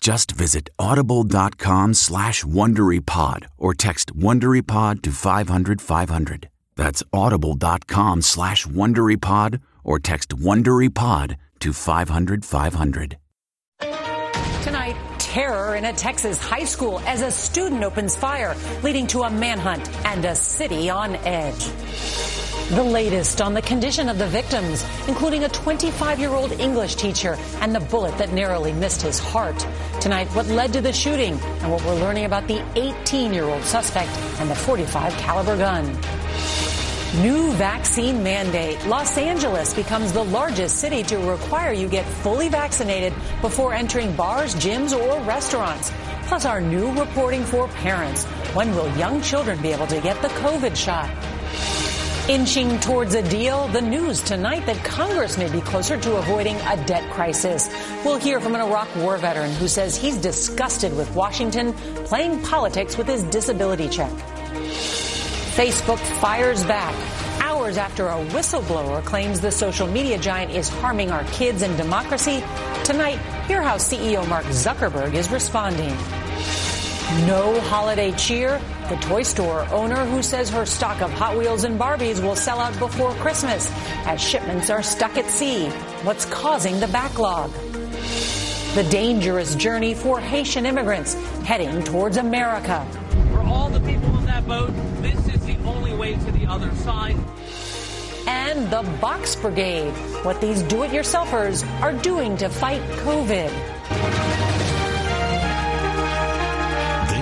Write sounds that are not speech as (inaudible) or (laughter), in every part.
Just visit audible.com slash WonderyPod or text WonderyPod to 500, 500. That's audible.com slash WonderyPod or text WonderyPod to 500, 500. Tonight, terror in a Texas high school as a student opens fire, leading to a manhunt and a city on edge. The latest on the condition of the victims, including a 25 year old English teacher and the bullet that narrowly missed his heart. Tonight, what led to the shooting and what we're learning about the 18 year old suspect and the 45 caliber gun. New vaccine mandate. Los Angeles becomes the largest city to require you get fully vaccinated before entering bars, gyms, or restaurants. Plus, our new reporting for parents. When will young children be able to get the COVID shot? Inching towards a deal, the news tonight that Congress may be closer to avoiding a debt crisis. We'll hear from an Iraq war veteran who says he's disgusted with Washington playing politics with his disability check. Facebook fires back. Hours after a whistleblower claims the social media giant is harming our kids and democracy, tonight, hear how CEO Mark Zuckerberg is responding. No holiday cheer. The toy store owner who says her stock of Hot Wheels and Barbies will sell out before Christmas as shipments are stuck at sea. What's causing the backlog? The dangerous journey for Haitian immigrants heading towards America. For all the people in that boat, this is the only way to the other side. And the Box Brigade, what these do it yourselfers are doing to fight COVID.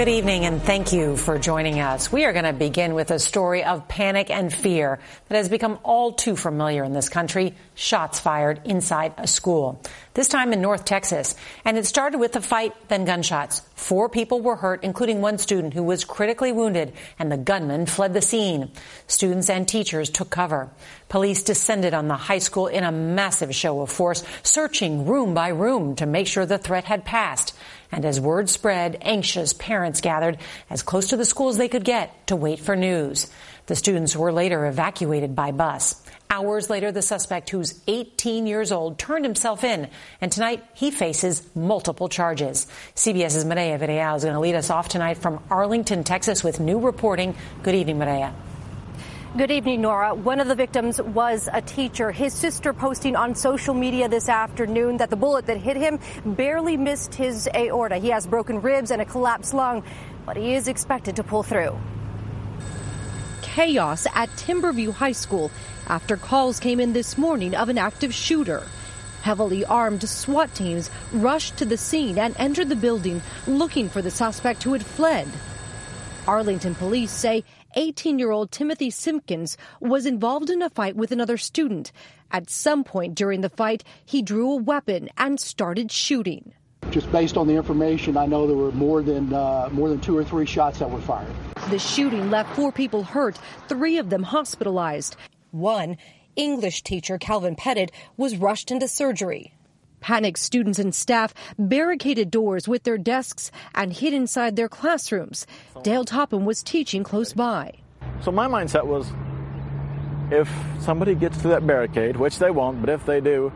Good evening and thank you for joining us. We are going to begin with a story of panic and fear that has become all too familiar in this country. Shots fired inside a school. This time in North Texas. And it started with a fight, then gunshots. Four people were hurt, including one student who was critically wounded, and the gunman fled the scene. Students and teachers took cover. Police descended on the high school in a massive show of force, searching room by room to make sure the threat had passed. And as word spread, anxious parents gathered as close to the school as they could get to wait for news. The students were later evacuated by bus. Hours later, the suspect, who's 18 years old, turned himself in, and tonight he faces multiple charges. CBS's Mireya Villarreal is going to lead us off tonight from Arlington, Texas, with new reporting. Good evening, Mireya. Good evening, Norah. One of the victims was a teacher. His sister posting on social media this afternoon that the bullet that hit him barely missed his aorta. He has broken ribs and a collapsed lung, but he is expected to pull through. Chaos at Timberview High School after calls came in this morning of an active shooter. Heavily armed SWAT teams rushed to the scene and entered the building looking for the suspect who had fled. Arlington police say 18 year old Timothy Simpkins was involved in a fight with another student. At some point during the fight, he drew a weapon and started shooting. Just based on the information, I know there were more than uh, more than two or three shots that were fired. The shooting left four people hurt, three of them hospitalized. One, English teacher Calvin Pettit, was rushed into surgery. Panicked students and staff barricaded doors with their desks and hid inside their classrooms. Dale Topham was teaching close by. So my mindset was if somebody gets through that barricade, which they won't, but if they do,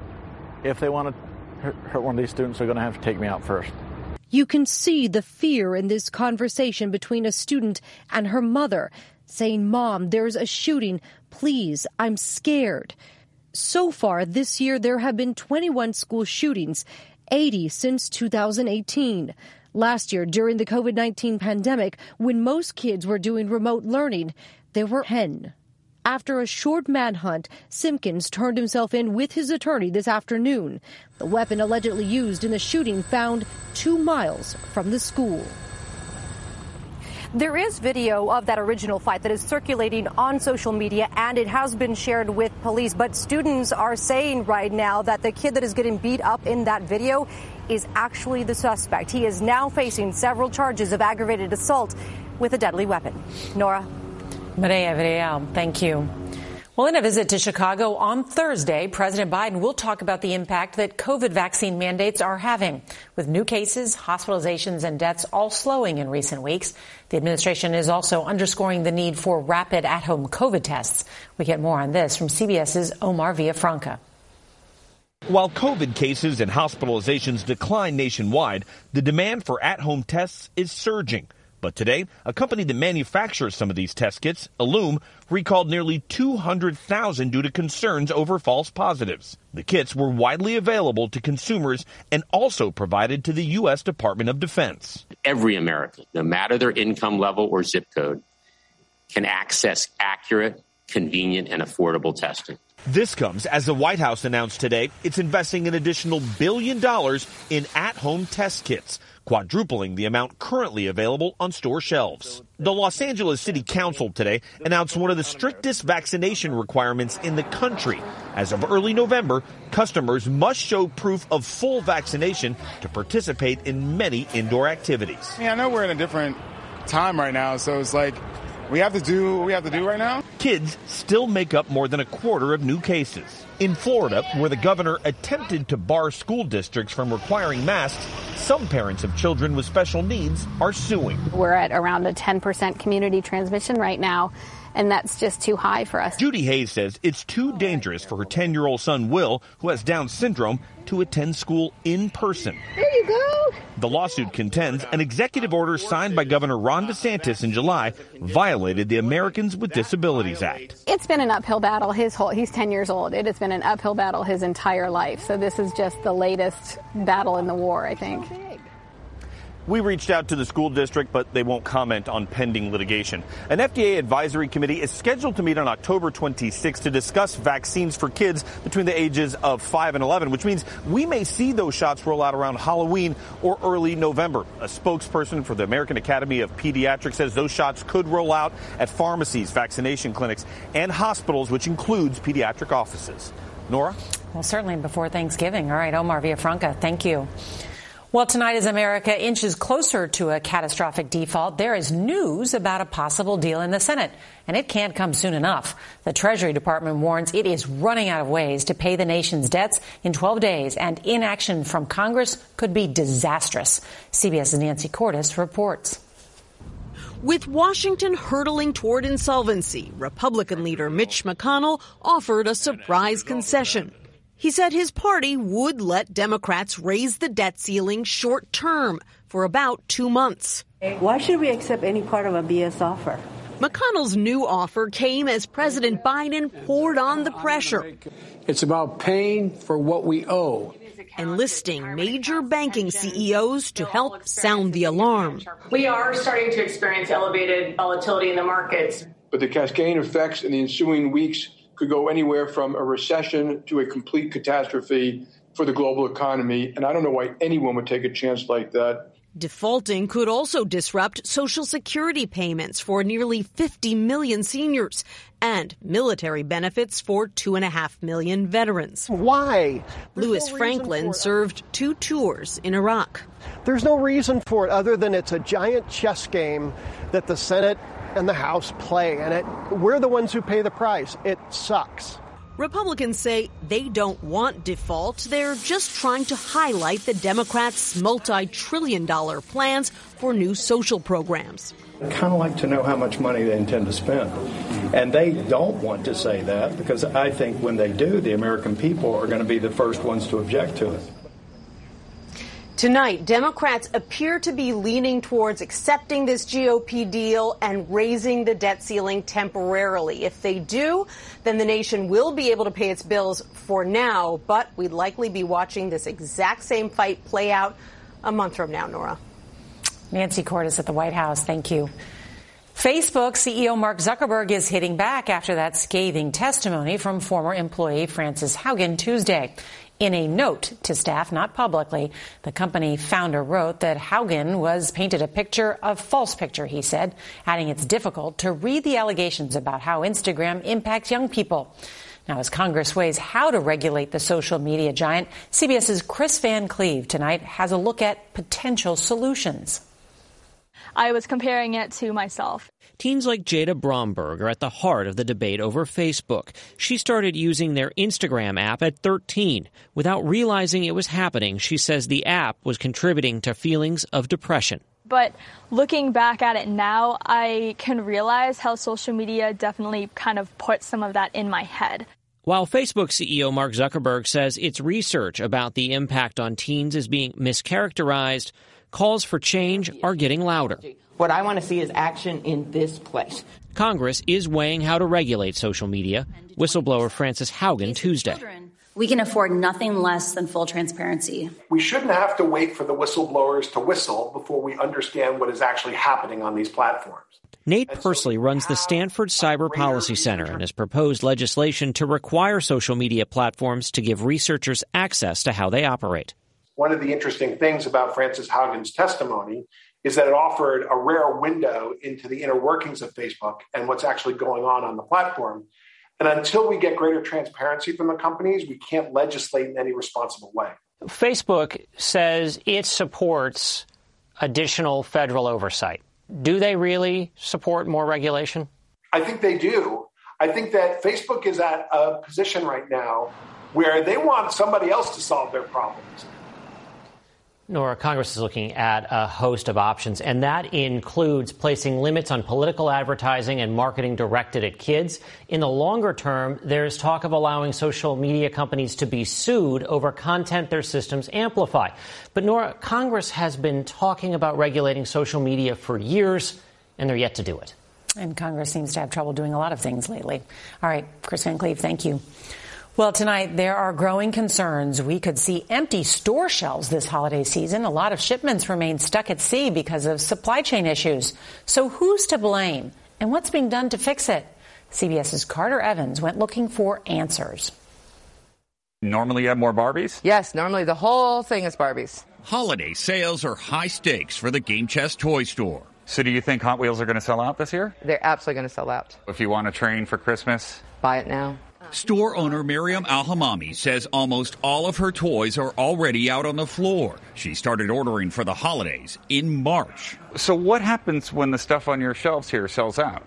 if they want to hurt one of these students, they're going to have to take me out first. You can see the fear in this conversation between a student and her mother, saying, Mom, there's a shooting. Please, I'm scared. So far this year, there have been 21 school shootings, 80 since 2018. Last year, during the COVID 19 pandemic, when most kids were doing remote learning, there were 10. After a short manhunt, Simpkins turned himself in with his attorney this afternoon. The weapon allegedly used in the shooting found two miles from the school. There is video of that original fight that is circulating on social media and it has been shared with police. But students are saying right now that the kid that is getting beat up in that video is actually the suspect. He is now facing several charges of aggravated assault with a deadly weapon. Norah. Mireya Villarreal, thank you. Well, in a visit to Chicago on Thursday, President Biden will talk about the impact that COVID vaccine mandates are having. With new cases, hospitalizations, and deaths all slowing in recent weeks, the administration is also underscoring the need for rapid at home COVID tests. We get more on this from CBS's Omar Villafranca. While COVID cases and hospitalizations decline nationwide, the demand for at home tests is surging. But today, a company that manufactures some of these test kits, Ellume, recalled nearly 200,000 due to concerns over false positives. The kits were widely available to consumers and also provided to the U.S. Department of Defense. Every American, no matter their income level or zip code, can access accurate, convenient, and affordable testing. This comes as the White House announced today it's investing an additional billion dollars in at home test kits quadrupling the amount currently available on store shelves. The Los Angeles City Council today announced one of the strictest vaccination requirements in the country. As of early November, customers must show proof of full vaccination to participate in many indoor activities. Yeah, I know we're in a different time right now, so it's like we have to do what we have to do right now. Kids still make up more than a quarter of new cases. In Florida, where the governor attempted to bar school districts from requiring masks, some parents of children with special needs are suing. We're at around a 10% community transmission right now, and that's just too high for us. Judy Hayes says it's too dangerous for her 10 year old son, Will, who has Down syndrome, to attend school in person. There you go. The lawsuit contends an executive order signed by Governor Ron DeSantis in July violated the Americans with Disabilities Act. It's been an uphill battle his whole he's 10 years old. It has been an uphill battle his entire life. So this is just the latest battle in the war, I think. We reached out to the school district, but they won't comment on pending litigation. An FDA advisory committee is scheduled to meet on October 26 to discuss vaccines for kids between the ages of 5 and 11, which means we may see those shots roll out around Halloween or early November. A spokesperson for the American Academy of Pediatrics says those shots could roll out at pharmacies, vaccination clinics, and hospitals, which includes pediatric offices. Norah? Well, certainly before Thanksgiving. All right, Omar Villafranca, thank you. Well, tonight, as America inches closer to a catastrophic default, there is news about a possible deal in the Senate, and it can't come soon enough. The Treasury Department warns it is running out of ways to pay the nation's debts in 12 days, and inaction from Congress could be disastrous. CBS's Nancy Cordes reports. With Washington hurtling toward insolvency, Republican leader Mitch McConnell offered a surprise concession. He said his party would let Democrats raise the debt ceiling short term for about two months. Why should we accept any part of a BS offer? McConnell's new offer came as President Biden poured on the pressure. It's about paying for what we owe. Enlisting major banking CEOs to help sound the alarm. We are starting to experience elevated volatility in the markets. But the cascading effects in the ensuing weeks could go anywhere from a recession to a complete catastrophe for the global economy. And I don't know why anyone would take a chance like that. Defaulting could also disrupt Social Security payments for nearly 50 million seniors and military benefits for 2.5 million veterans. Why? Lewis no Franklin served two tours in Iraq. There's no reason for it other than it's a giant chess game that the Senate and the House play, and it, we're the ones who pay the price. It sucks. Republicans say they don't want default. They're just trying to highlight the Democrats' multi trillion dollar plans for new social programs. I'd kind of like to know how much money they intend to spend. And they don't want to say that because I think when they do, the American people are going to be the first ones to object to it. Tonight, Democrats appear to be leaning towards accepting this GOP deal and raising the debt ceiling temporarily. If they do, then the nation will be able to pay its bills for now, but we'd likely be watching this exact same fight play out a month from now, Norah. Nancy Cordes at the White House. Thank you. Facebook CEO Mark Zuckerberg is hitting back after that scathing testimony from former employee Frances Haugen Tuesday. In a note to staff, not publicly, the company founder wrote that Haugen was painted a picture, a false picture, he said, adding it's difficult to read the allegations about how Instagram impacts young people. Now, as Congress weighs how to regulate the social media giant, CBS's Chris Van Cleave tonight has a look at potential solutions. I was comparing it to myself. Teens like Jada Bromberg are at the heart of the debate over Facebook. She started using their Instagram app at 13. Without realizing it was happening, she says the app was contributing to feelings of depression. But looking back at it now, I can realize how social media definitely kind of put some of that in my head. While Facebook CEO Mark Zuckerberg says its research about the impact on teens is being mischaracterized, calls for change are getting louder. What I want to see is action in this place. Congress is weighing how to regulate social media. Whistleblower Frances Haugen Tuesday. We can afford nothing less than full transparency. We shouldn't have to wait for the whistleblowers to whistle before we understand what is actually happening on these platforms. Nate Persily runs the Stanford Cyber Policy Center and has proposed legislation to require social media platforms to give researchers access to how they operate. One of the interesting things about Frances Haugen's testimony is that it offered a rare window into the inner workings of Facebook and what's actually going on on the platform. And until we get greater transparency from the companies, we can't legislate in any responsible way. Facebook says it supports additional federal oversight. Do they really support more regulation? I think they do. I think that Facebook is at a position right now where they want somebody else to solve their problems. Norah, Congress is looking at a host of options, and that includes placing limits on political advertising and marketing directed at kids. In the longer term, there's talk of allowing social media companies to be sued over content their systems amplify. But Norah, Congress has been talking about regulating social media for years, and they're yet to do it. And Congress seems to have trouble doing a lot of things lately. All right, Chris Van Cleave, thank you. Well, tonight there are growing concerns we could see empty store shelves this holiday season. A lot of shipments remain stuck at sea because of supply chain issues. So who's to blame and what's being done to fix it? CBS's Carter Evans went looking for answers. Normally you have more Barbies? Yes, normally the whole thing is Barbies. Holiday sales are high stakes for the Game Chest toy store. So do you think Hot Wheels are going to sell out this year? They're absolutely going to sell out. If you want a train for Christmas, buy it now. Store owner Miriam Alhamami says almost all of her toys are already out on the floor. She started ordering for the holidays in March. So, what happens when the stuff on your shelves here sells out?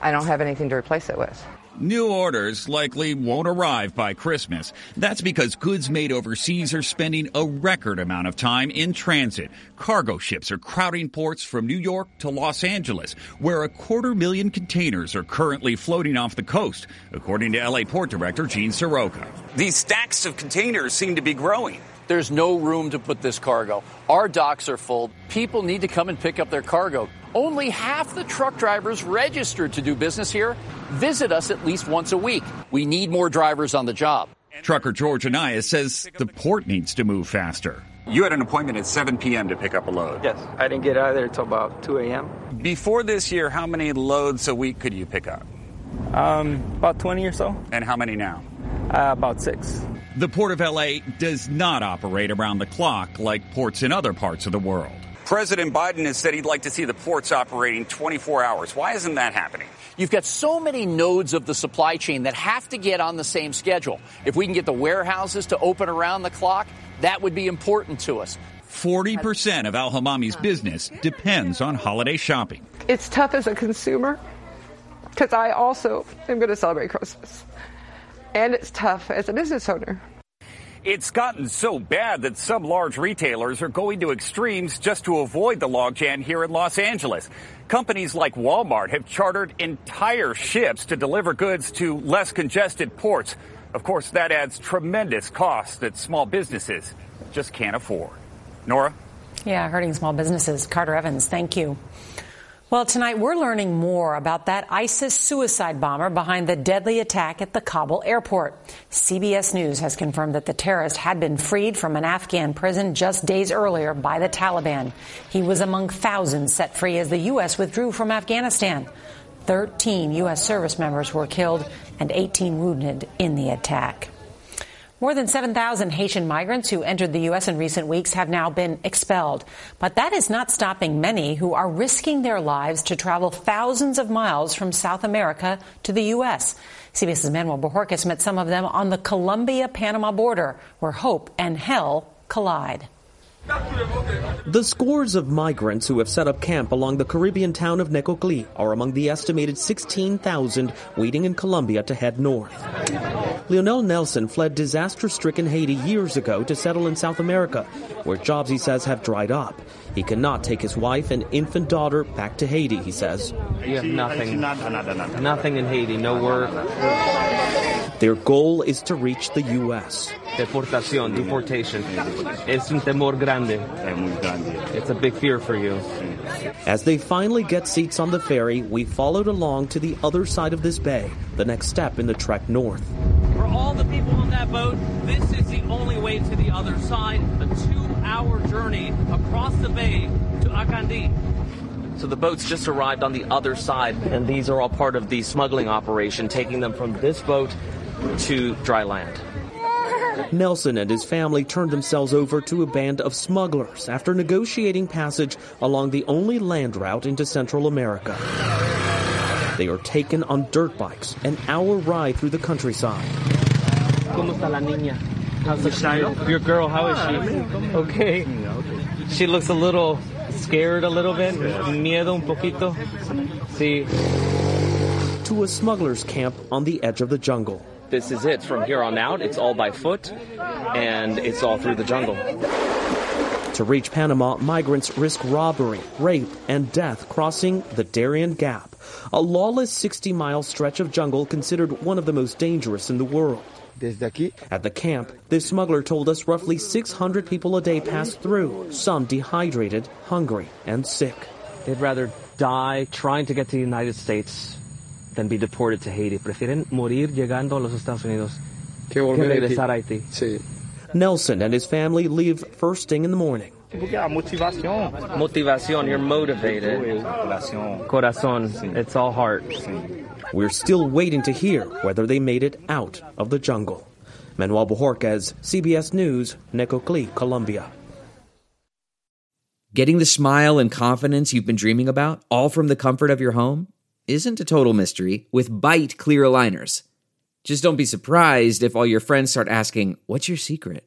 I don't have anything to replace it with. New orders likely won't arrive by Christmas. That's because goods made overseas are spending a record amount of time in transit. Cargo ships are crowding ports from New York to Los Angeles, where a quarter million containers are currently floating off the coast, according to LA Port Director Gene Soroka. These stacks of containers seem to be growing. There's no room to put this cargo. Our docks are full. People need to come and pick up their cargo. Only half the truck drivers registered to do business here visit us at least once a week. We need more drivers on the job. Trucker George Anaya says the port needs to move faster. You had an appointment at 7 p.m. to pick up a load. Yes, I didn't get out of there until about 2 a.m. Before this year, how many loads a week could you pick up? Um, about 20 or so. And how many now? Uh, about six. The Port of LA does not operate around the clock like ports in other parts of the world. President Biden has said he'd like to see the ports operating 24 hours. Why isn't that happening? You've got so many nodes of the supply chain that have to get on the same schedule. If we can get the warehouses to open around the clock, that would be important to us. 40% of Al Hamami's business depends on holiday shopping. It's tough as a consumer because I also am going to celebrate Christmas. And it's tough as a business owner. It's gotten so bad that some large retailers are going to extremes just to avoid the logjam here in Los Angeles. Companies like Walmart have chartered entire ships to deliver goods to less congested ports. Of course, that adds tremendous costs that small businesses just can't afford. Norah? Yeah, hurting small businesses. Carter Evans, thank you. Well, tonight we're learning more about that ISIS suicide bomber behind the deadly attack at the Kabul airport. CBS News has confirmed that the terrorist had been freed from an Afghan prison just days earlier by the Taliban. He was among thousands set free as the U.S. withdrew from Afghanistan. 13 U.S. service members were killed and 18 wounded in the attack. More than 7,000 Haitian migrants who entered the U.S. in recent weeks have now been expelled. But that is not stopping many who are risking their lives to travel thousands of miles from South America to the U.S. CBS's Manuel Bojorquez met some of them on the Colombia Panama border, where hope and hell collide. The scores of migrants who have set up camp along the Caribbean town of Necoclí are among the estimated 16,000 waiting in Colombia to head north. Lionel Nelson fled disaster-stricken Haiti years ago to settle in South America, where jobs, he says, have dried up. He cannot take his wife and infant daughter back to Haiti, he says. You have nothing. Nothing in Haiti, no work. Their goal is to reach the U.S. Deportación, deportation. Es un temor grande. It's a big fear for you. As they finally get seats on the ferry, we followed along to the other side of this bay, the next step in the trek north. For all the people on that boat, this is the only way to the other side, a two-hour journey across the bay to Acandí. So the boats just arrived on the other side, and these are all part of the smuggling operation, taking them from this boat to dry land. Nelson and his family turned themselves over to a band of smugglers after negotiating passage along the only land route into Central America. They are taken on dirt bikes, an hour ride through the countryside. ¿Cómo está la niña? How's the Your girl, how is she? Ah, okay. She looks a little scared a little bit. Miedo un poquito. Sí. To a smuggler's camp on the edge of the jungle. This is it. From here on out, it's all by foot, and it's all through the jungle. To reach Panama, migrants risk robbery, rape, and death crossing the Darien Gap, a lawless 60 mile stretch of jungle considered one of the most dangerous in the world. At the camp, this smuggler told us roughly 600 people a day pass through, some dehydrated, hungry, and sick. They'd rather die trying to get to the United States than be deported to Haiti. Prefieren morir llegando a los Estados Unidos que regresar a Haití. Sí. Nelson and his family leave first thing in the morning. Motivación, you're motivated. Corazón, it's all heart. We're still waiting to hear whether they made it out of the jungle. Manuel Bojorquez, CBS News, Necoclí, Colombia. Getting the smile and confidence you've been dreaming about, all from the comfort of your home, isn't a total mystery with Byte clear aligners. Just don't be surprised if all your friends start asking, What's your secret?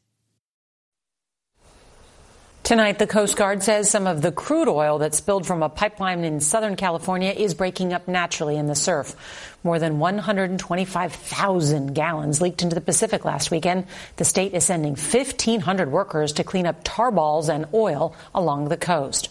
Tonight, the Coast Guard says some of the crude oil that spilled from a pipeline in Southern California is breaking up naturally in the surf. More than 125,000 gallons leaked into the Pacific last weekend. The state is sending 1,500 workers to clean up tar balls and oil along the coast.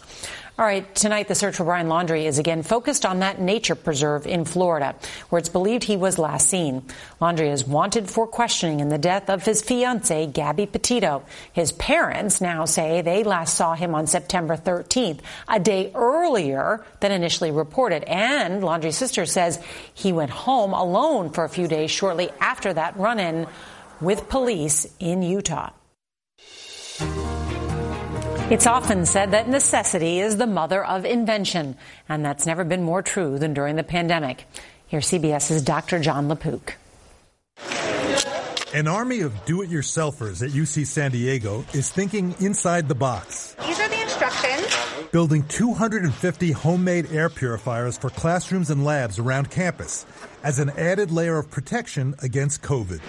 All right, tonight the search for Brian Laundrie is again focused on that nature preserve in Florida, where it's believed he was last seen. Laundrie is wanted for questioning in the death of his fiancee, Gabby Petito. His parents now say they last saw him on September 13th, a day earlier than initially reported. And Laundrie's sister says he went home alone for a few days shortly after that run-in with police in Utah. It's often said that necessity is the mother of invention, and that's never been more true than during the pandemic. Here's CBS's Dr. Jon LaPook. An army of do-it-yourselfers at UC San Diego is thinking inside the box. These are the instructions. Building 250 homemade air purifiers for classrooms and labs around campus as an added layer of protection against COVID.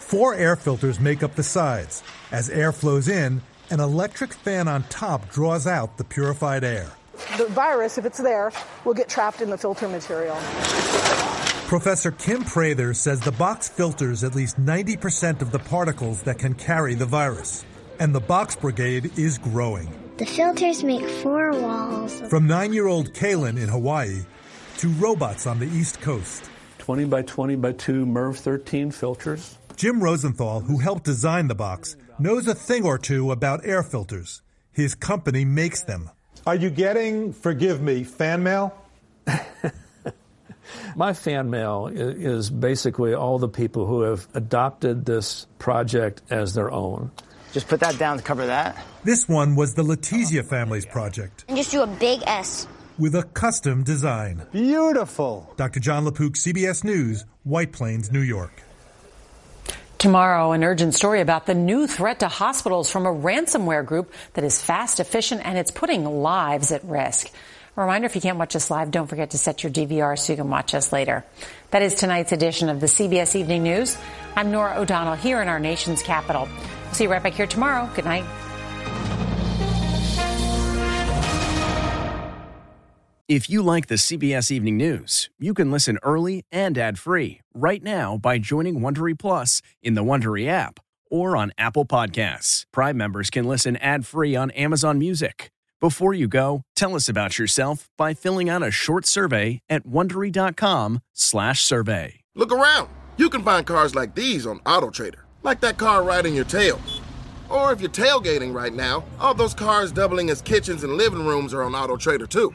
Four air filters make up the sides. As air flows in, an electric fan on top draws out the purified air. The virus, if it's there, will get trapped in the filter material. Professor Kim Prather says the box filters at least 90% of the particles that can carry the virus. And the box brigade is growing. The filters make four walls. From nine year old Kaylin in Hawaii to robots on the East Coast. 20 by 20 by 2 MERV 13 filters. Jim Rosenthal, who helped design the box, knows a thing or two about air filters. His company makes them. Are you getting, forgive me, fan mail? (laughs) My fan mail is basically all the people who have adopted this project as their own. Just put that down to cover that. This one was the Letizia family's project. And just do a big S. With a custom design. Beautiful. Dr. Jon LaPook, CBS News, White Plains, New York. Tomorrow, an urgent story about the new threat to hospitals from a ransomware group that is fast, efficient, and it's putting lives at risk. A reminder, if you can't watch us live, don't forget to set your DVR so you can watch us later. That is tonight's edition of the CBS Evening News. I'm Norah O'Donnell here in our nation's capital. We'll see you right back here tomorrow. Good night. If you like the CBS Evening News, you can listen early and ad-free right now by joining Wondery Plus in the Wondery app or on Apple Podcasts. Prime members can listen ad-free on Amazon Music. Before you go, tell us about yourself by filling out a short survey at wondery.com/survey. Look around. You can find cars like these on AutoTrader. Like that car riding your tail. Or if you're tailgating right now, all those cars doubling as kitchens and living rooms are on AutoTrader too.